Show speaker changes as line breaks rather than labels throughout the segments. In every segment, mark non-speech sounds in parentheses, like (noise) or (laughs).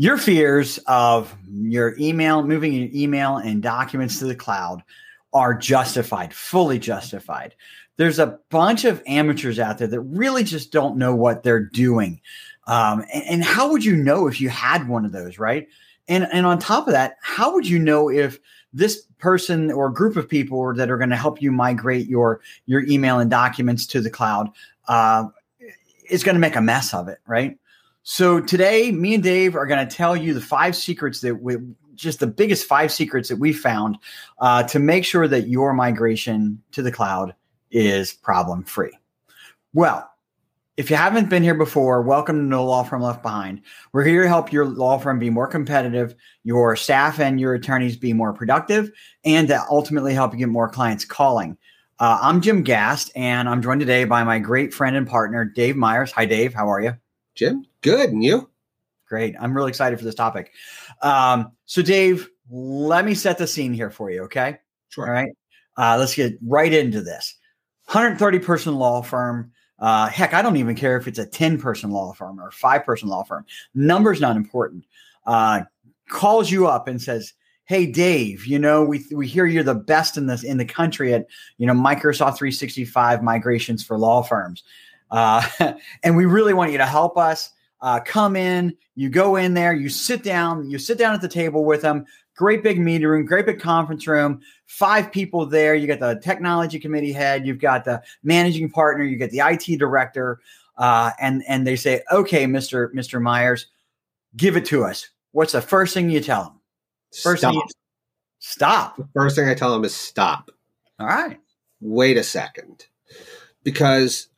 Your fears of your email, moving your email and documents to the cloud are justified, fully justified. There's a bunch of amateurs out there that really just don't know what they're doing. Um, and, and how would you know if you had one of those, right? And, and on top of that, how would you know if this person or group of people that are going to help you migrate your your email and documents to the cloud uh, is going to make a mess of it, right? So today, me and Dave are going to tell you the five secrets that we just the biggest five secrets that we found uh, to make sure that your migration to the cloud is problem free. Well, if you haven't been here before, welcome to No Law Firm Left Behind. We're here to help your law firm be more competitive, your staff and your attorneys be more productive, and to ultimately help you get more clients calling. Uh, I'm Jim Gast, and I'm joined today by my great friend and partner, Dave Myers. Hi, Dave. How are you?
Jim, good. And you?
Great. I'm really excited for this topic. Um, so, Dave, let me set the scene here for you, okay?
Sure.
All right. Uh, let's get right into this. 130 person law firm. Uh, heck, I don't even care if it's a 10 person law firm or five person law firm. Number's not important. Uh, calls you up and says, Hey Dave, you know, we, we hear you're the best in this in the country at, you know, Microsoft 365 migrations for law firms. Uh, (laughs) and we really want you to help us. Uh, come in, you go in there, you sit down, you sit down at the table with them. Great big meeting room, great big conference room, five people there. You got the technology committee head, you've got the managing partner, you get the IT director, uh, and and they say, "Okay, Mister Mister Myers, give it to us." What's the first thing you tell them?
First stop. thing, you,
stop.
The first thing I tell them is stop.
All right.
Wait a second, because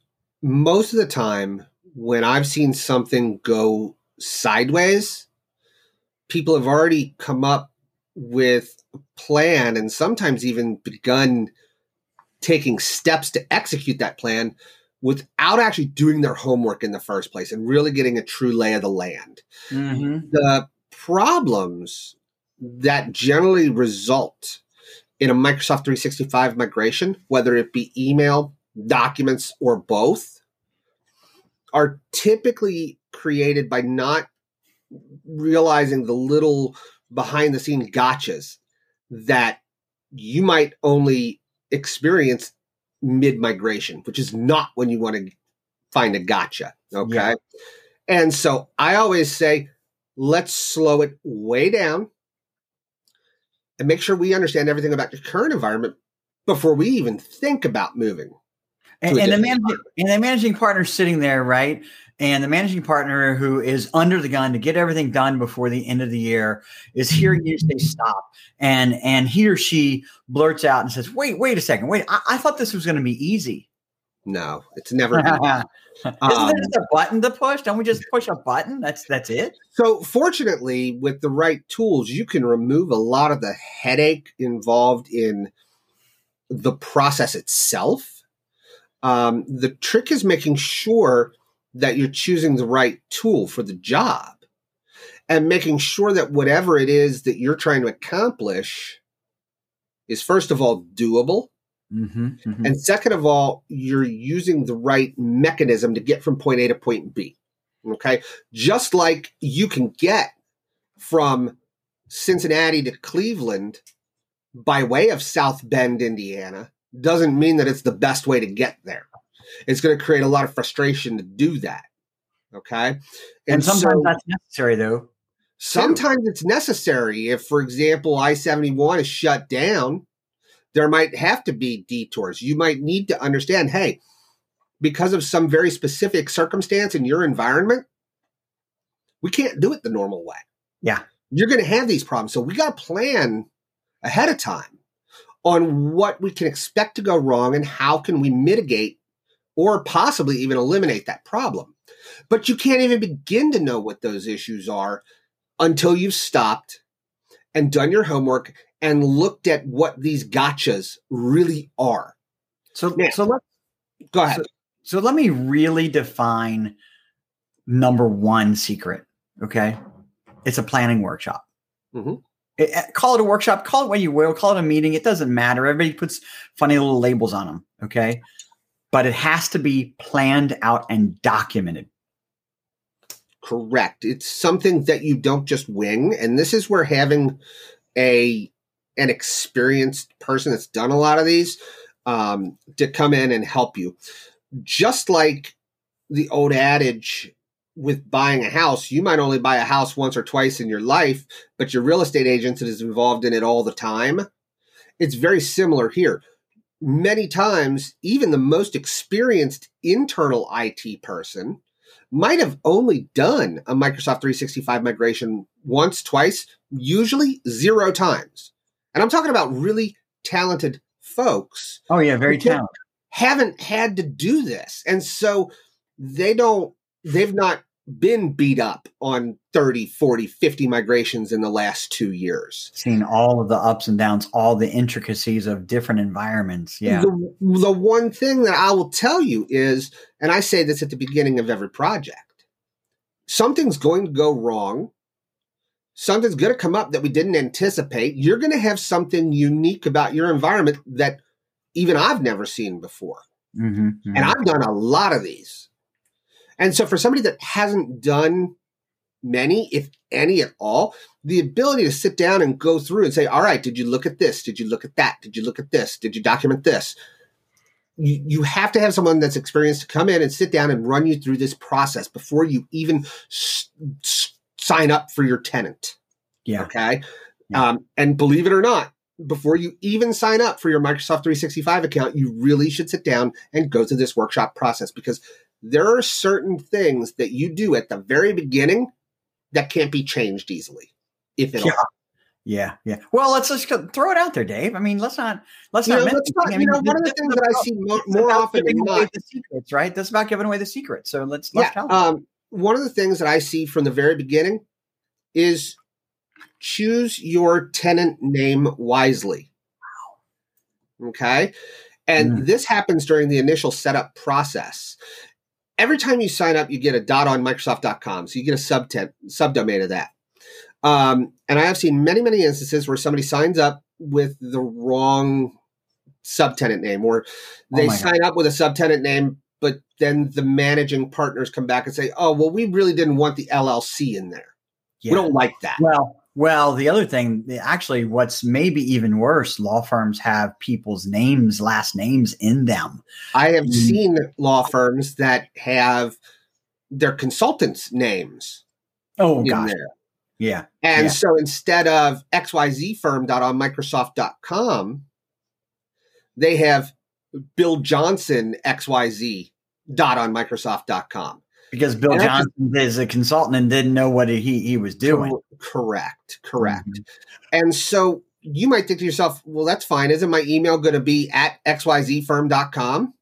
most of the time when I've seen something go sideways, people have already come up with a plan and sometimes even begun taking steps to execute that plan without actually doing their homework in the first place and really getting a true lay of the land. Mm-hmm. The problems that generally result in a Microsoft 365 migration, whether it be email, documents, or both, are typically created by not realizing the little behind the scene gotchas that you might only experience mid migration, which is not when you want to find a gotcha. Okay. Yeah. And so I always say, let's slow it way down and make sure we understand everything about your current environment before we even think about moving.
And, and the managing, and the managing partner sitting there, right? And the managing partner who is under the gun to get everything done before the end of the year is hearing you say stop. And and he or she blurts out and says, Wait, wait a second. Wait, I, I thought this was going to be easy.
No, it's never. (laughs)
Isn't um, there just a button to push? Don't we just push a button? That's that's it.
So, fortunately, with the right tools, you can remove a lot of the headache involved in the process itself. Um, the trick is making sure that you're choosing the right tool for the job and making sure that whatever it is that you're trying to accomplish is first of all doable mm-hmm, mm-hmm. and second of all you're using the right mechanism to get from point a to point b okay just like you can get from cincinnati to cleveland by way of south bend indiana doesn't mean that it's the best way to get there it's going to create a lot of frustration to do that. Okay.
And, and sometimes so, that's necessary though.
Sometimes it's necessary. If, for example, I 71 is shut down, there might have to be detours. You might need to understand hey, because of some very specific circumstance in your environment, we can't do it the normal way.
Yeah.
You're going to have these problems. So we got to plan ahead of time on what we can expect to go wrong and how can we mitigate or possibly even eliminate that problem. But you can't even begin to know what those issues are until you've stopped and done your homework and looked at what these gotchas really are.
So, now, so let
go ahead.
So, so let me really define number one secret. Okay, it's a planning workshop. Mm-hmm. Eh, call it a workshop, call it what you will, call it a meeting. It doesn't matter. Everybody puts funny little labels on them. Okay but it has to be planned out and documented.
Correct. It's something that you don't just wing, and this is where having a an experienced person that's done a lot of these um, to come in and help you. Just like the old adage with buying a house, you might only buy a house once or twice in your life, but your real estate agent is involved in it all the time. It's very similar here. Many times, even the most experienced internal IT person might have only done a Microsoft 365 migration once, twice, usually zero times. And I'm talking about really talented folks.
Oh, yeah, very talented.
Haven't had to do this. And so they don't, they've not been beat up on 30, 40, 50 migrations in the last two years.
Seen all of the ups and downs, all the intricacies of different environments. Yeah.
The, the one thing that I will tell you is, and I say this at the beginning of every project, something's going to go wrong. Something's going to come up that we didn't anticipate. You're going to have something unique about your environment that even I've never seen before. Mm-hmm, mm-hmm. And I've done a lot of these. And so for somebody that hasn't done many, if any at all, the ability to sit down and go through and say, all right, did you look at this? Did you look at that? Did you look at this? Did you document this? You, you have to have someone that's experienced to come in and sit down and run you through this process before you even s- s- sign up for your tenant.
Yeah.
Okay. Yeah. Um, and believe it or not, before you even sign up for your Microsoft 365 account, you really should sit down and go through this workshop process because there are certain things that you do at the very beginning that can't be changed easily, if at
yeah.
all.
Yeah, yeah. Well, let's just throw it out there, Dave. I mean, let's not let's
you
not.
Know, let's not you know, one of the things that I see more, more often than not,
the secrets, right? That's about giving away the secrets. So let's let's
yeah, um, one of the things that I see from the very beginning is choose your tenant name wisely. Okay. And mm. this happens during the initial setup process every time you sign up, you get a dot on Microsoft.com. So you get a subtent, subdomain of that. Um, and I have seen many, many instances where somebody signs up with the wrong subtenant name, or oh they oh sign God. up with a subtenant name, but then the managing partners come back and say, "Oh, well, we really didn't want the LLC in there. Yeah. We don't like that."
Well, well, the other thing, actually, what's maybe even worse, law firms have people's names, last names in them.
I have mm. seen law firms that have their consultants' names.
Oh, gosh. There. Yeah.
And
yeah.
so instead of xyzfirm.onmicrosoft.com, they have Bill Johnson XYZ dot on Microsoft.com
because Bill and Johnson is a consultant and didn't know what he he was doing.
Correct, correct. Mm-hmm. And so you might think to yourself, well, that's fine. Isn't my email going to be at xyzfirm.com?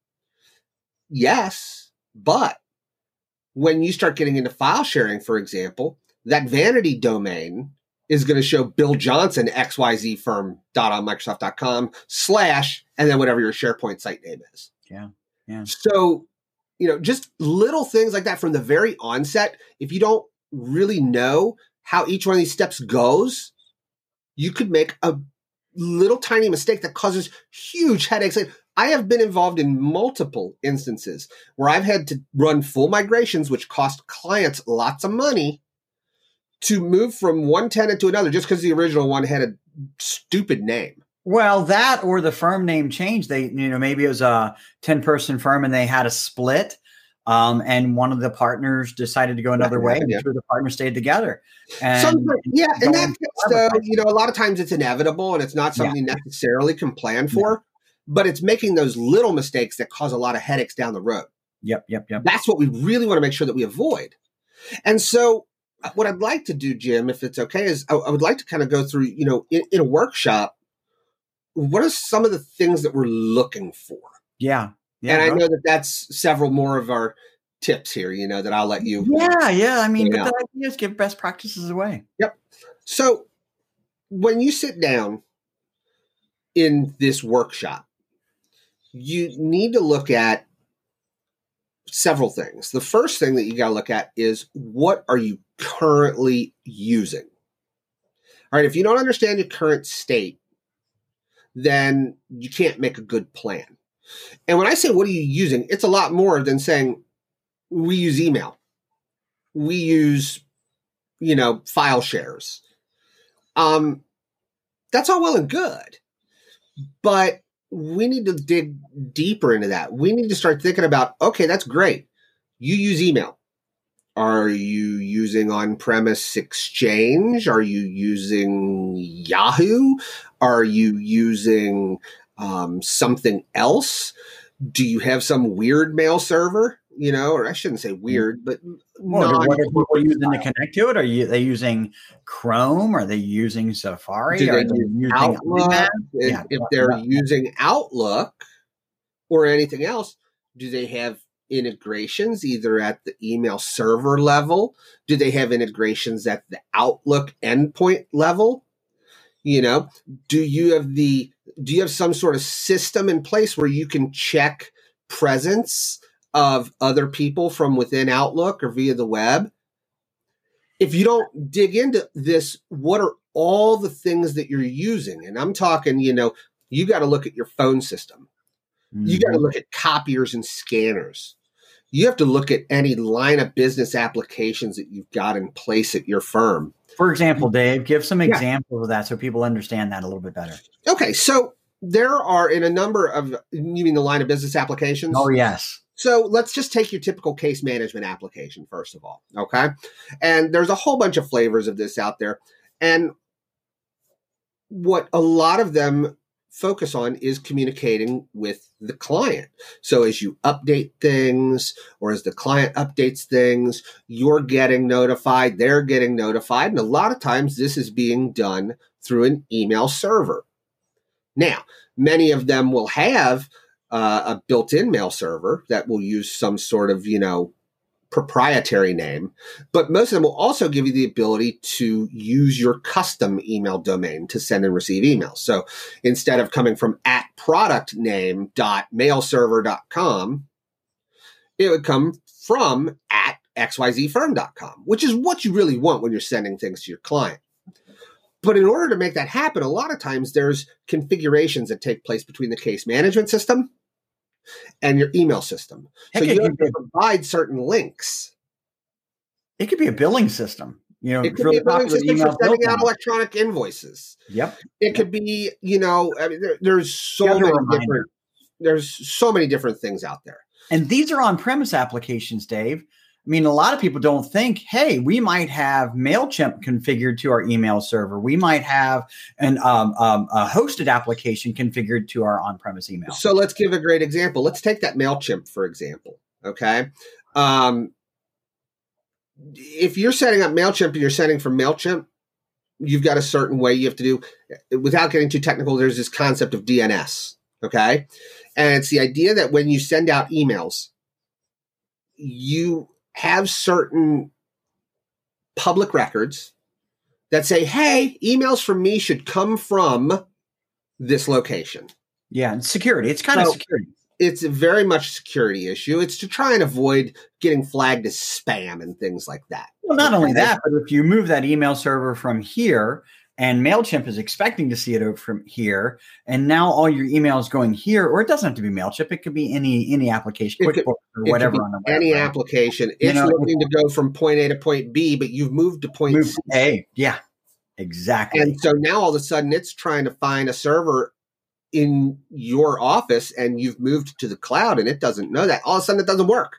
Yes, but when you start getting into file sharing, for example, that vanity domain is going to show Bill Johnson xyzfirm.onmicrosoft.com slash and then whatever your SharePoint site name is.
Yeah. Yeah.
So you know, just little things like that from the very onset. If you don't really know how each one of these steps goes, you could make a little tiny mistake that causes huge headaches. I have been involved in multiple instances where I've had to run full migrations, which cost clients lots of money to move from one tenant to another just because the original one had a stupid name.
Well, that or the firm name changed. They, you know, maybe it was a 10 person firm and they had a split. Um, and one of the partners decided to go another way, and two of the partners stayed together. And,
yeah, and that you know, a lot of times it's inevitable and it's not something yeah. necessarily can plan for, yeah. but it's making those little mistakes that cause a lot of headaches down the road.
Yep, yep, yep.
That's what we really want to make sure that we avoid. And so, uh, what I'd like to do, Jim, if it's okay, is I, I would like to kind of go through, you know, in, in a workshop what are some of the things that we're looking for?
Yeah.
yeah and I know that that's several more of our tips here, you know, that I'll let you.
Yeah. Yeah. I mean, but the idea is give best practices away.
Yep. So when you sit down in this workshop, you need to look at several things. The first thing that you got to look at is what are you currently using? All right, if you don't understand your current state, then you can't make a good plan. And when I say what are you using, it's a lot more than saying we use email. we use, you know, file shares. Um, that's all well and good, but we need to dig deeper into that. We need to start thinking about okay, that's great. You use email. Are you using on premise Exchange? Are you using Yahoo? Are you using um, something else? Do you have some weird mail server? You know, or I shouldn't say weird, but
well, what are people using to connect to it? Are you they using Chrome? Are they using Safari?
Do
are
they use Outlook? If,
Yeah.
if they're using Outlook or anything else, do they have integrations either at the email server level? Do they have integrations at the Outlook endpoint level? You know, do you have the do you have some sort of system in place where you can check presence of other people from within Outlook or via the web? If you don't dig into this, what are all the things that you're using? And I'm talking, you know, you got to look at your phone system. You got to
Mhm.
look at copiers and scanners. You have to look at any line of business applications that you've got in place at your firm.
For example, Dave, give some
Yeah.
examples of that so people understand that a little bit better.
Okay, so there are in a number of you mean the line of business applications?
Oh yes.
So let's just take your typical case management application first of all, okay? And there's a whole bunch of flavors of this out there. And what a lot of them focus on is communicating with the client. So as you update things or as the client updates things, you're getting notified, they're getting notified, and a lot of times this is being done through an email server. Now, many of them will have uh, a built-in mail server that will use some sort of, you know, proprietary name, but most of them will also give you the ability to use your custom email domain to send and receive emails. So instead of coming from at product name dot mailserver.com, it would come from at xyzfirm.com, which is what you really want when you're sending things to your client. But in order to make that happen, a lot of times there's configurations that take place between the case management system and your email system.
Heck,
so you have to provide certain links.
It could be a billing system. You know,
It could
really
be a billing system for sending out electronic invoices.
Yep.
It could be, you know, I mean, there, there's so many different. There's so many different things out there.
And these are on-premise applications, Dave. I mean, a lot of people don't think, hey, we might have MailChimp configured to our email server. We might have an um, um, a hosted application configured to our on-premise email.
So let's give a great example. Let's take that Mailchimp for example. Okay, um, if you're setting up Mailchimp and you're setting from Mailchimp, you've got a certain way you have to do. Without getting too technical, there's this concept of DNS. Okay, and it's the idea that when you send out emails, you have certain public records that say, "Hey, emails from me should come from this location."
yeah, and security. It's kind
So-
of security.
it's very much a security issue. It's to try and avoid getting flagged as spam and things like that.
Well, not only that, but if you move that email server from here and MailChimp is expecting to see it from here, and now all your emails going here, or it doesn't have to be MailChimp, it could be any any application,
could-
QuickBooks or whatever on the web.
any application.
You
It's
know,
looking to go from point A to point B, but you've moved to point
Move
C.
A. Yeah, exactly.
And so now all of a sudden it's trying to find a server in your office and you've moved to the cloud and it doesn't know that. All of a sudden it doesn't work.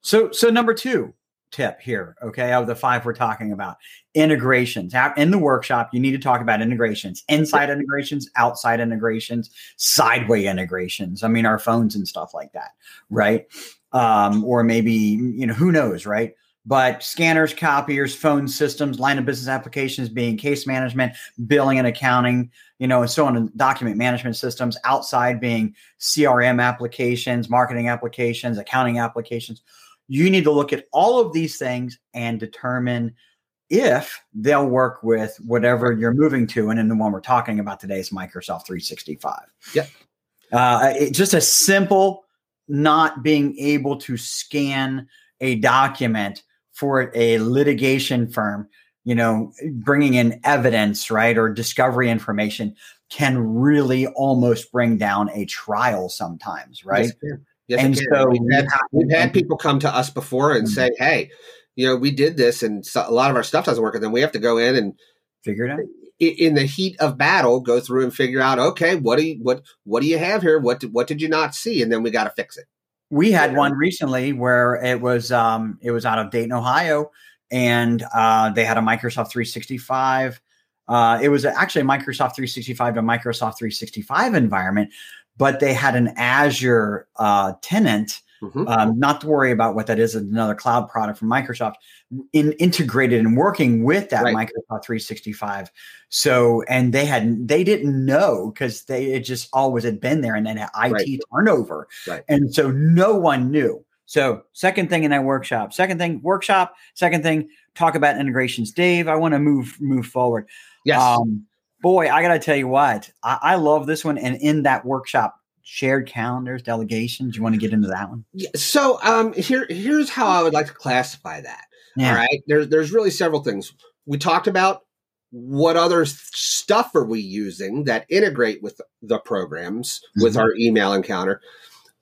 So, so number two tip here, okay, of the five we're talking about integrations. In the workshop, you need to talk about integrations, inside integrations, outside integrations, sideway integrations. I mean, our phones and stuff like that, right? Um, or maybe you know, who knows, right? But scanners, copiers, phone systems, line of business applications being case management, billing and accounting, you know, and so on, and document management systems. Outside being CRM applications, marketing applications, accounting applications you need to look at all of these things and determine if they'll work with whatever you're moving to. And then the one we're talking about today is Microsoft 365.
Yep.
Uh, it, just a simple not being able to scan a document for a litigation firm, you know, bringing in evidence, right, or discovery information can really almost bring down a trial sometimes, right?
Yes. Yes,
And so
we've had, we've had people come to us before and
Mhm.
say, "Hey, you know, we did this and so, a lot of our stuff doesn't work. And then we have to go in and
figure it out
in the heat of battle, go through and figure out, okay, what do you, what, what do you have here? What, did, what did you not see? And then we got to fix it.
We had one recently where it was, um, it was out of Dayton, Ohio, and uh, they had a Microsoft 365. Uh, it was actually a Microsoft 365 to Microsoft 365 environment, but they had an Azure uh, tenant Mm-hmm. Um, not to worry about what that is, another cloud product from Microsoft, in integrated and working with that right. Microsoft 365. So, and they had they didn't know because they it just always had been there, and then IT right. turnover, right. and so no one knew. So, second thing in that workshop, second thing workshop, second thing talk about integrations. Dave, I want to move move forward.
Yes. Um,
boy, I got to tell you what, I, I love this one, and in that workshop shared calendars, delegations? You want to get into that one?
Yeah, so um, here, here's how I would like to classify that. Yeah. All right. There's there's really several things. We talked about what other stuff are we using that integrate with the programs mm-hmm. with our email encounter.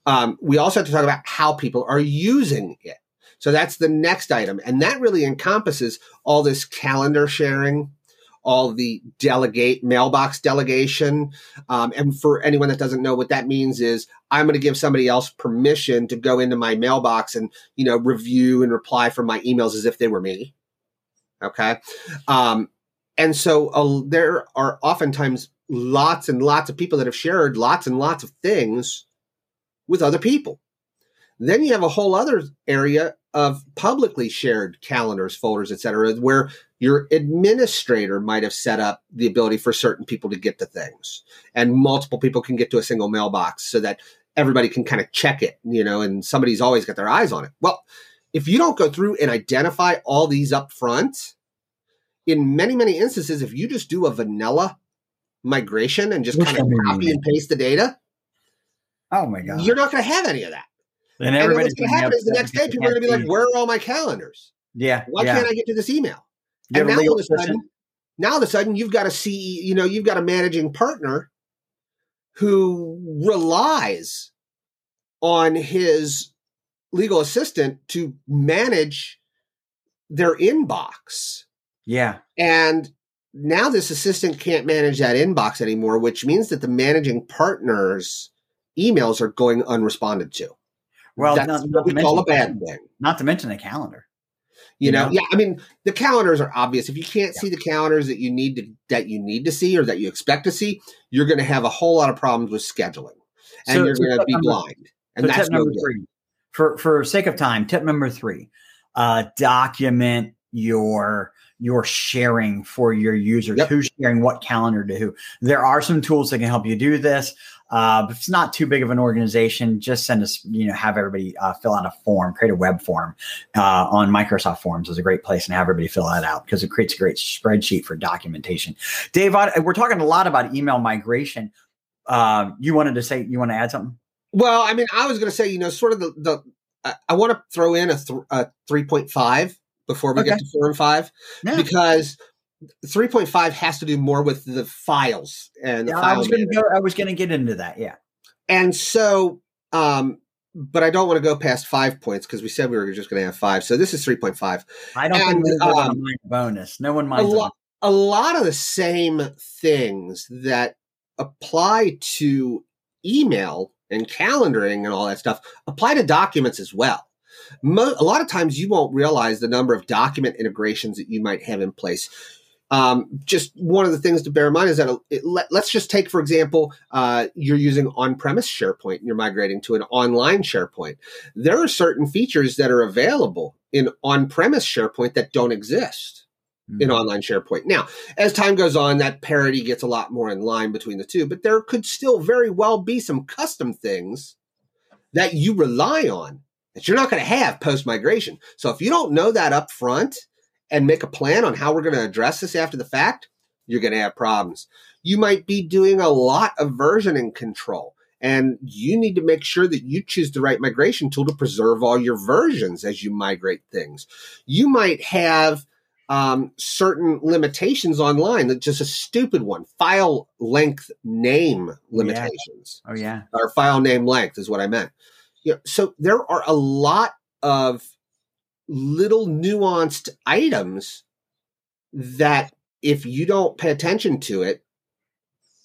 Um, we also have to talk about how people are using it. So that's the next item. And that really encompasses all this calendar sharing, all the delegate mailbox delegation. Um, and for anyone that doesn't know what that means is I'm going to give somebody else permission to go into my mailbox and, you know, review and reply from my emails as if they were me. Okay. Um, and so uh, there are oftentimes lots and lots of people that have shared lots and lots of things with other people. Then you have a whole other area of publicly shared calendars, folders, etc., where your administrator might have set up the ability for certain people to get to things, and multiple people can get to a single mailbox, so that everybody can kind of check it, you know, and somebody's always got their eyes on it. Well, if you don't go through and identify all these up front, in many many instances, if you just do a vanilla migration and just kind of copy and paste the data,
oh my god,
you're not going to have any of that. And, and what's going to happen is the next day people are going to be like, "Where are all my calendars?
Yeah,
why
yeah.
can't I get to this email?" And now all of a sudden, now all of a sudden, you've got a CE, you know, you've got a managing partner who relies on his legal assistant to manage their inbox.
Yeah,
and now this assistant can't manage that inbox anymore, which means that the managing partner's emails are going unresponded to.
Well, that's not, not
what we call a bad thing.
Not to mention the calendar.
You, you know? know? yeah. I mean, the calendars are obvious. If you can't yeah. see the calendars that you need to that you need to see or that you expect to see, you're going to have a whole lot of problems with scheduling, and so, you're going to be number, blind. And so that's number no
three. For for sake of time, tip number three: uh, document your your sharing for your users. Yep. Who's sharing what calendar to who? There are some tools that can help you do this. Uh, if it's not too big of an organization, just send us, you know, have everybody uh, fill out a form, create a web form uh, on Microsoft Forms is a great place and have everybody fill that out because it creates a great spreadsheet for documentation. Dave, we're talking a lot about email migration. Um, you wanted to say, you want to add something?
Well, I mean, I was going to say, you know, sort of the, the I, I want to throw in a, th- a 3.5 before we okay. get to 4 and 5 yeah. because – 3.5 has to do more with the files and
yeah,
the file
I was going to go I was going to get into that yeah
and so um but I don't want to go past five points because we said we were just going to have five. So this is 3.5.
I don't and, think um, bonus. No one minds.
A, lo- a lot of the same things that apply to email and calendaring and all that stuff apply to documents as well. Mo- a lot of times you won't realize the number of document integrations that you might have in place um, just one of the things to bear in mind is that it, let, us just take, for example, uh, you're using on-premise SharePoint and you're migrating to an online SharePoint. There are certain features that are available in on-premise SharePoint that don't exist mm-hmm. in online SharePoint. Now, as time goes on, that parity gets a lot more in line between the two, but there could still very well be some custom things that you rely on that you're not going to have post migration. So if you don't know that up front, and make a plan on how we're going to address this after the fact, you're going to have problems. You might be doing a lot of versioning control and you need to make sure that you choose the right migration tool to preserve all your versions as you migrate things. You might have um, certain limitations online. That's just a stupid one. File length name limitations.
Yeah. Oh yeah.
Or file name length is what I meant. Yeah. so there are a lot of little nuanced items that if you don't pay attention to it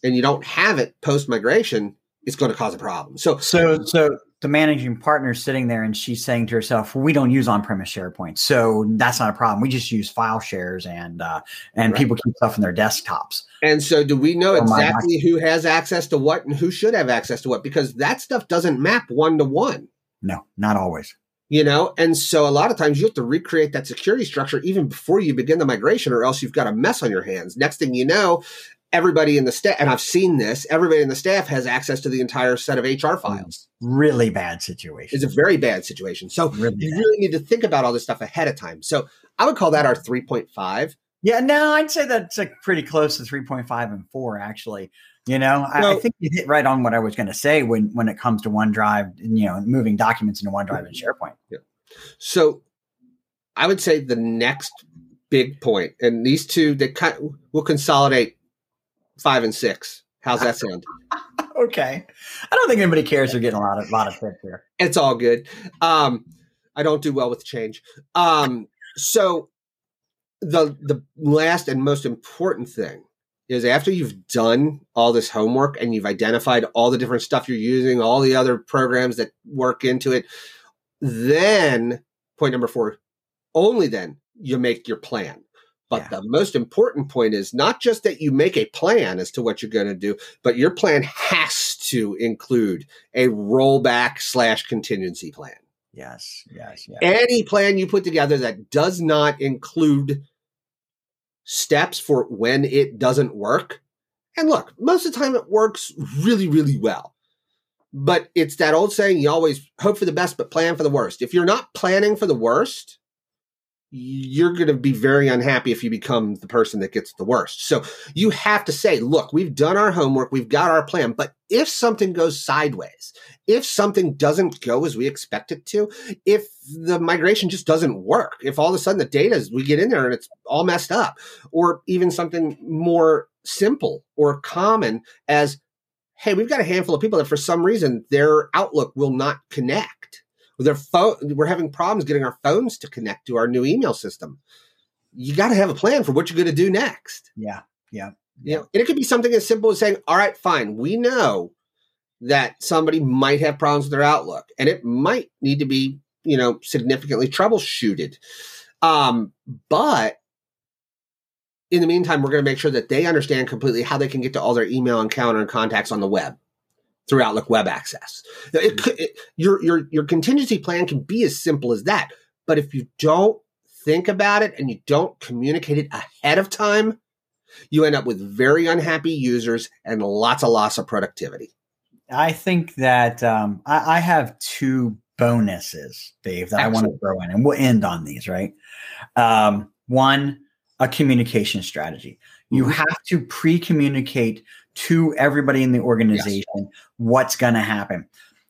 and you don't have it post migration, it's going to cause a problem. So,
so, so the managing partner is sitting there and she's saying to herself, well, "We don't use on-premise SharePoint, so that's not a problem. We just use file shares and uh, and right. people keep stuff in their desktops."
And so, do we know exactly who has access to what and who should have access to what? Because that stuff doesn't map one to one.
No, not always.
You know, and so a lot of times you have to recreate that security structure even before you begin the migration, or else you've got a mess on your hands. Next thing you know, everybody in the staff, and I've seen this, everybody in the staff has access to the entire set of HR mm, files.
Really bad situation.
It's a very bad situation. So really you bad. really need to think about all this stuff ahead of time. So I would call that our 3.5.
Yeah, no, I'd say that's like pretty close to 3.5 and 4, actually. You know, I, I think you hit right on what I was going to say when when it comes to OneDrive, and, you know, moving documents into OneDrive and SharePoint.
Yeah. So I would say the next big point, and these two they of, will consolidate five and six. How's that sound? (laughs)
okay. I don't think anybody cares. They're getting a lot of lot of tips here.
It's all good. Um, I don't do well with change. Um, so the the last and most important thing is after you've done all this homework and you've identified all the different stuff you're using, all the other programs that work into it, then point number four, only then you make your plan. But yeah. the most important point is not just that you make a plan as to what you're going to do, but your plan has to include a rollback slash contingency plan.
Yes, yes, yes.
Any plan you put together that does not include steps for when it doesn't work. And look, most of the time it works really, really well. But it's that old saying you always hope for the best, but plan for the worst. If you're not planning for the worst, you're going to be very unhappy if you become the person that gets the worst. So you have to say, look, we've done our homework, we've got our plan, but if something goes sideways, if something doesn't go as we expect it to, if the migration just doesn't work, if all of a sudden the data is, we get in there and it's all messed up, or even something more simple or common as, hey, we've got a handful of people that for some reason their Outlook will not connect their phone, we're having problems getting our phones to connect to our new email system. You got to have a plan for what you're going to do next.
Yeah, yeah.
You know, and it could be something as simple as saying, "All right, fine, we know that somebody might have problems with their Outlook, and it might need to be, you know, significantly troubleshooted." Um, but in the meantime, we're going to make sure that they understand completely how they can get to all their email encounter and contacts on the web through Outlook Web Access. It, mm-hmm. it, your your your contingency plan can be as simple as that, but if you don't think about it and you don't communicate it ahead of time, you end up with very unhappy users and lots of loss of productivity.
I think that um, I, I, have two bonuses, Dave, that Excellent. I want to throw in, and we'll end on these. Right, um, one, a communication strategy. You mm-hmm. have to pre-communicate to everybody in the organization yes. what's going to happen.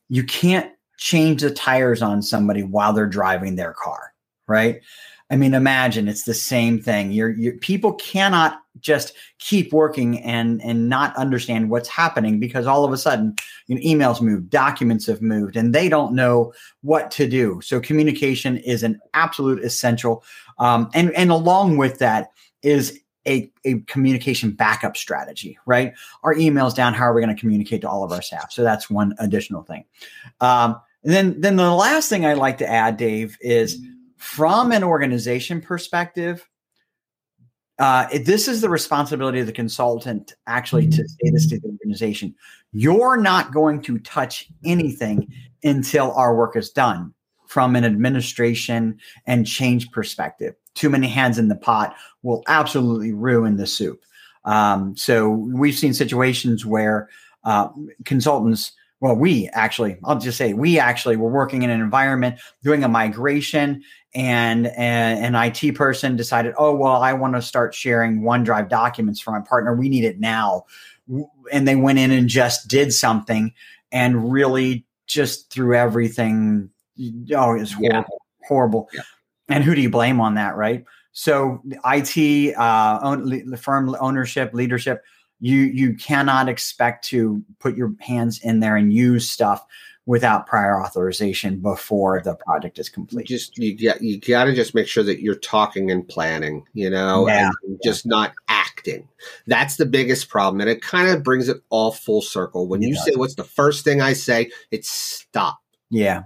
You can't change the tires on somebody while they're driving their car, right? I mean, imagine it's the same thing. You're, you're, people cannot just keep working and and not understand what's happening because all of a sudden, you know, emails moved, documents have moved, and they don't know what to do. So communication is an absolute essential. Um, and and along with that is a, a communication backup strategy, right? Our emails down, how are we going to communicate to all of our staff? So that's one additional thing. Um, and then, then the last thing I'd like to add, Dave, is from an organization perspective, uh, this is the responsibility of the consultant actually to say this to the organization. You're not going to touch anything until our work is done from an administration and change perspective too many hands in the pot will absolutely ruin the soup. Um, so we've seen situations where uh, consultants, well, we actually, I'll just say, we actually were working in an environment doing a migration, and, and an IT person decided, oh, well, I want to start sharing OneDrive documents for my partner. We need it now. And they went in and just did something and really just threw everything. Oh, it's horrible. Yeah. Horrible. Yeah and who do you blame on that, right? So IT, uh, own, the firm ownership, leadership, you you cannot expect to put your hands in there and use stuff without prior authorization before the project is complete.
Just you get you got to just make sure that you're talking and planning, you know,
Yeah.
and just not acting. That's the biggest problem, and it kind of brings it all full circle. When
It
you
does.
say, "What's the first thing I say?" It's stop.
yeah.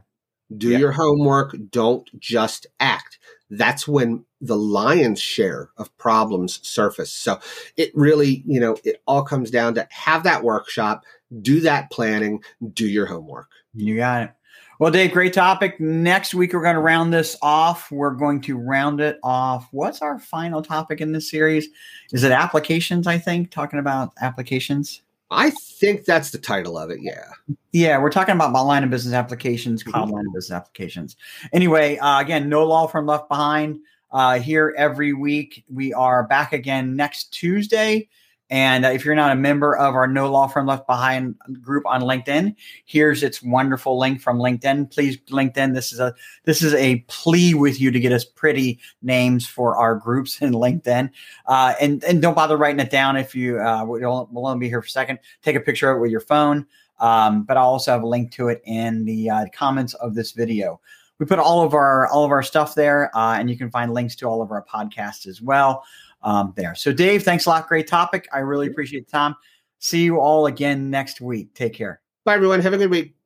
Do
Yeah.
your homework. Don't just act. That's when the lion's share of problems surface. So it really, you know, it all comes down to have that workshop, do that planning, do your homework.
You got it. Well, Dave, great topic. Next week, we're going to round this off. We're going to round it off. What's our final topic in this series? Is it applications? I think talking about applications.
I think that's the title of it. Yeah.
Yeah, we're talking about my line of business applications, cloud
Mhm.
line of business applications. Anyway, uh, again, no law firm left behind. Uh, here every week. We are back again next Tuesday. And if you're not a member of our No Law Firm Left Behind group on LinkedIn, here's its wonderful link from LinkedIn. Please, LinkedIn. This is a this is a plea with you to get us pretty names for our groups in LinkedIn. Uh, and and don't bother writing it down if you uh, we'll, we'll only be here for a second. Take a picture of it with your phone. Um, but I'll also have a link to it in the uh, comments of this video. We put all of our all of our stuff there, uh, and you can find links to all of our podcasts as well um, there. So, Dave, thanks a lot. Great topic. I really appreciate the time. See you all again next week. Take care.
Bye, everyone. Have a good week.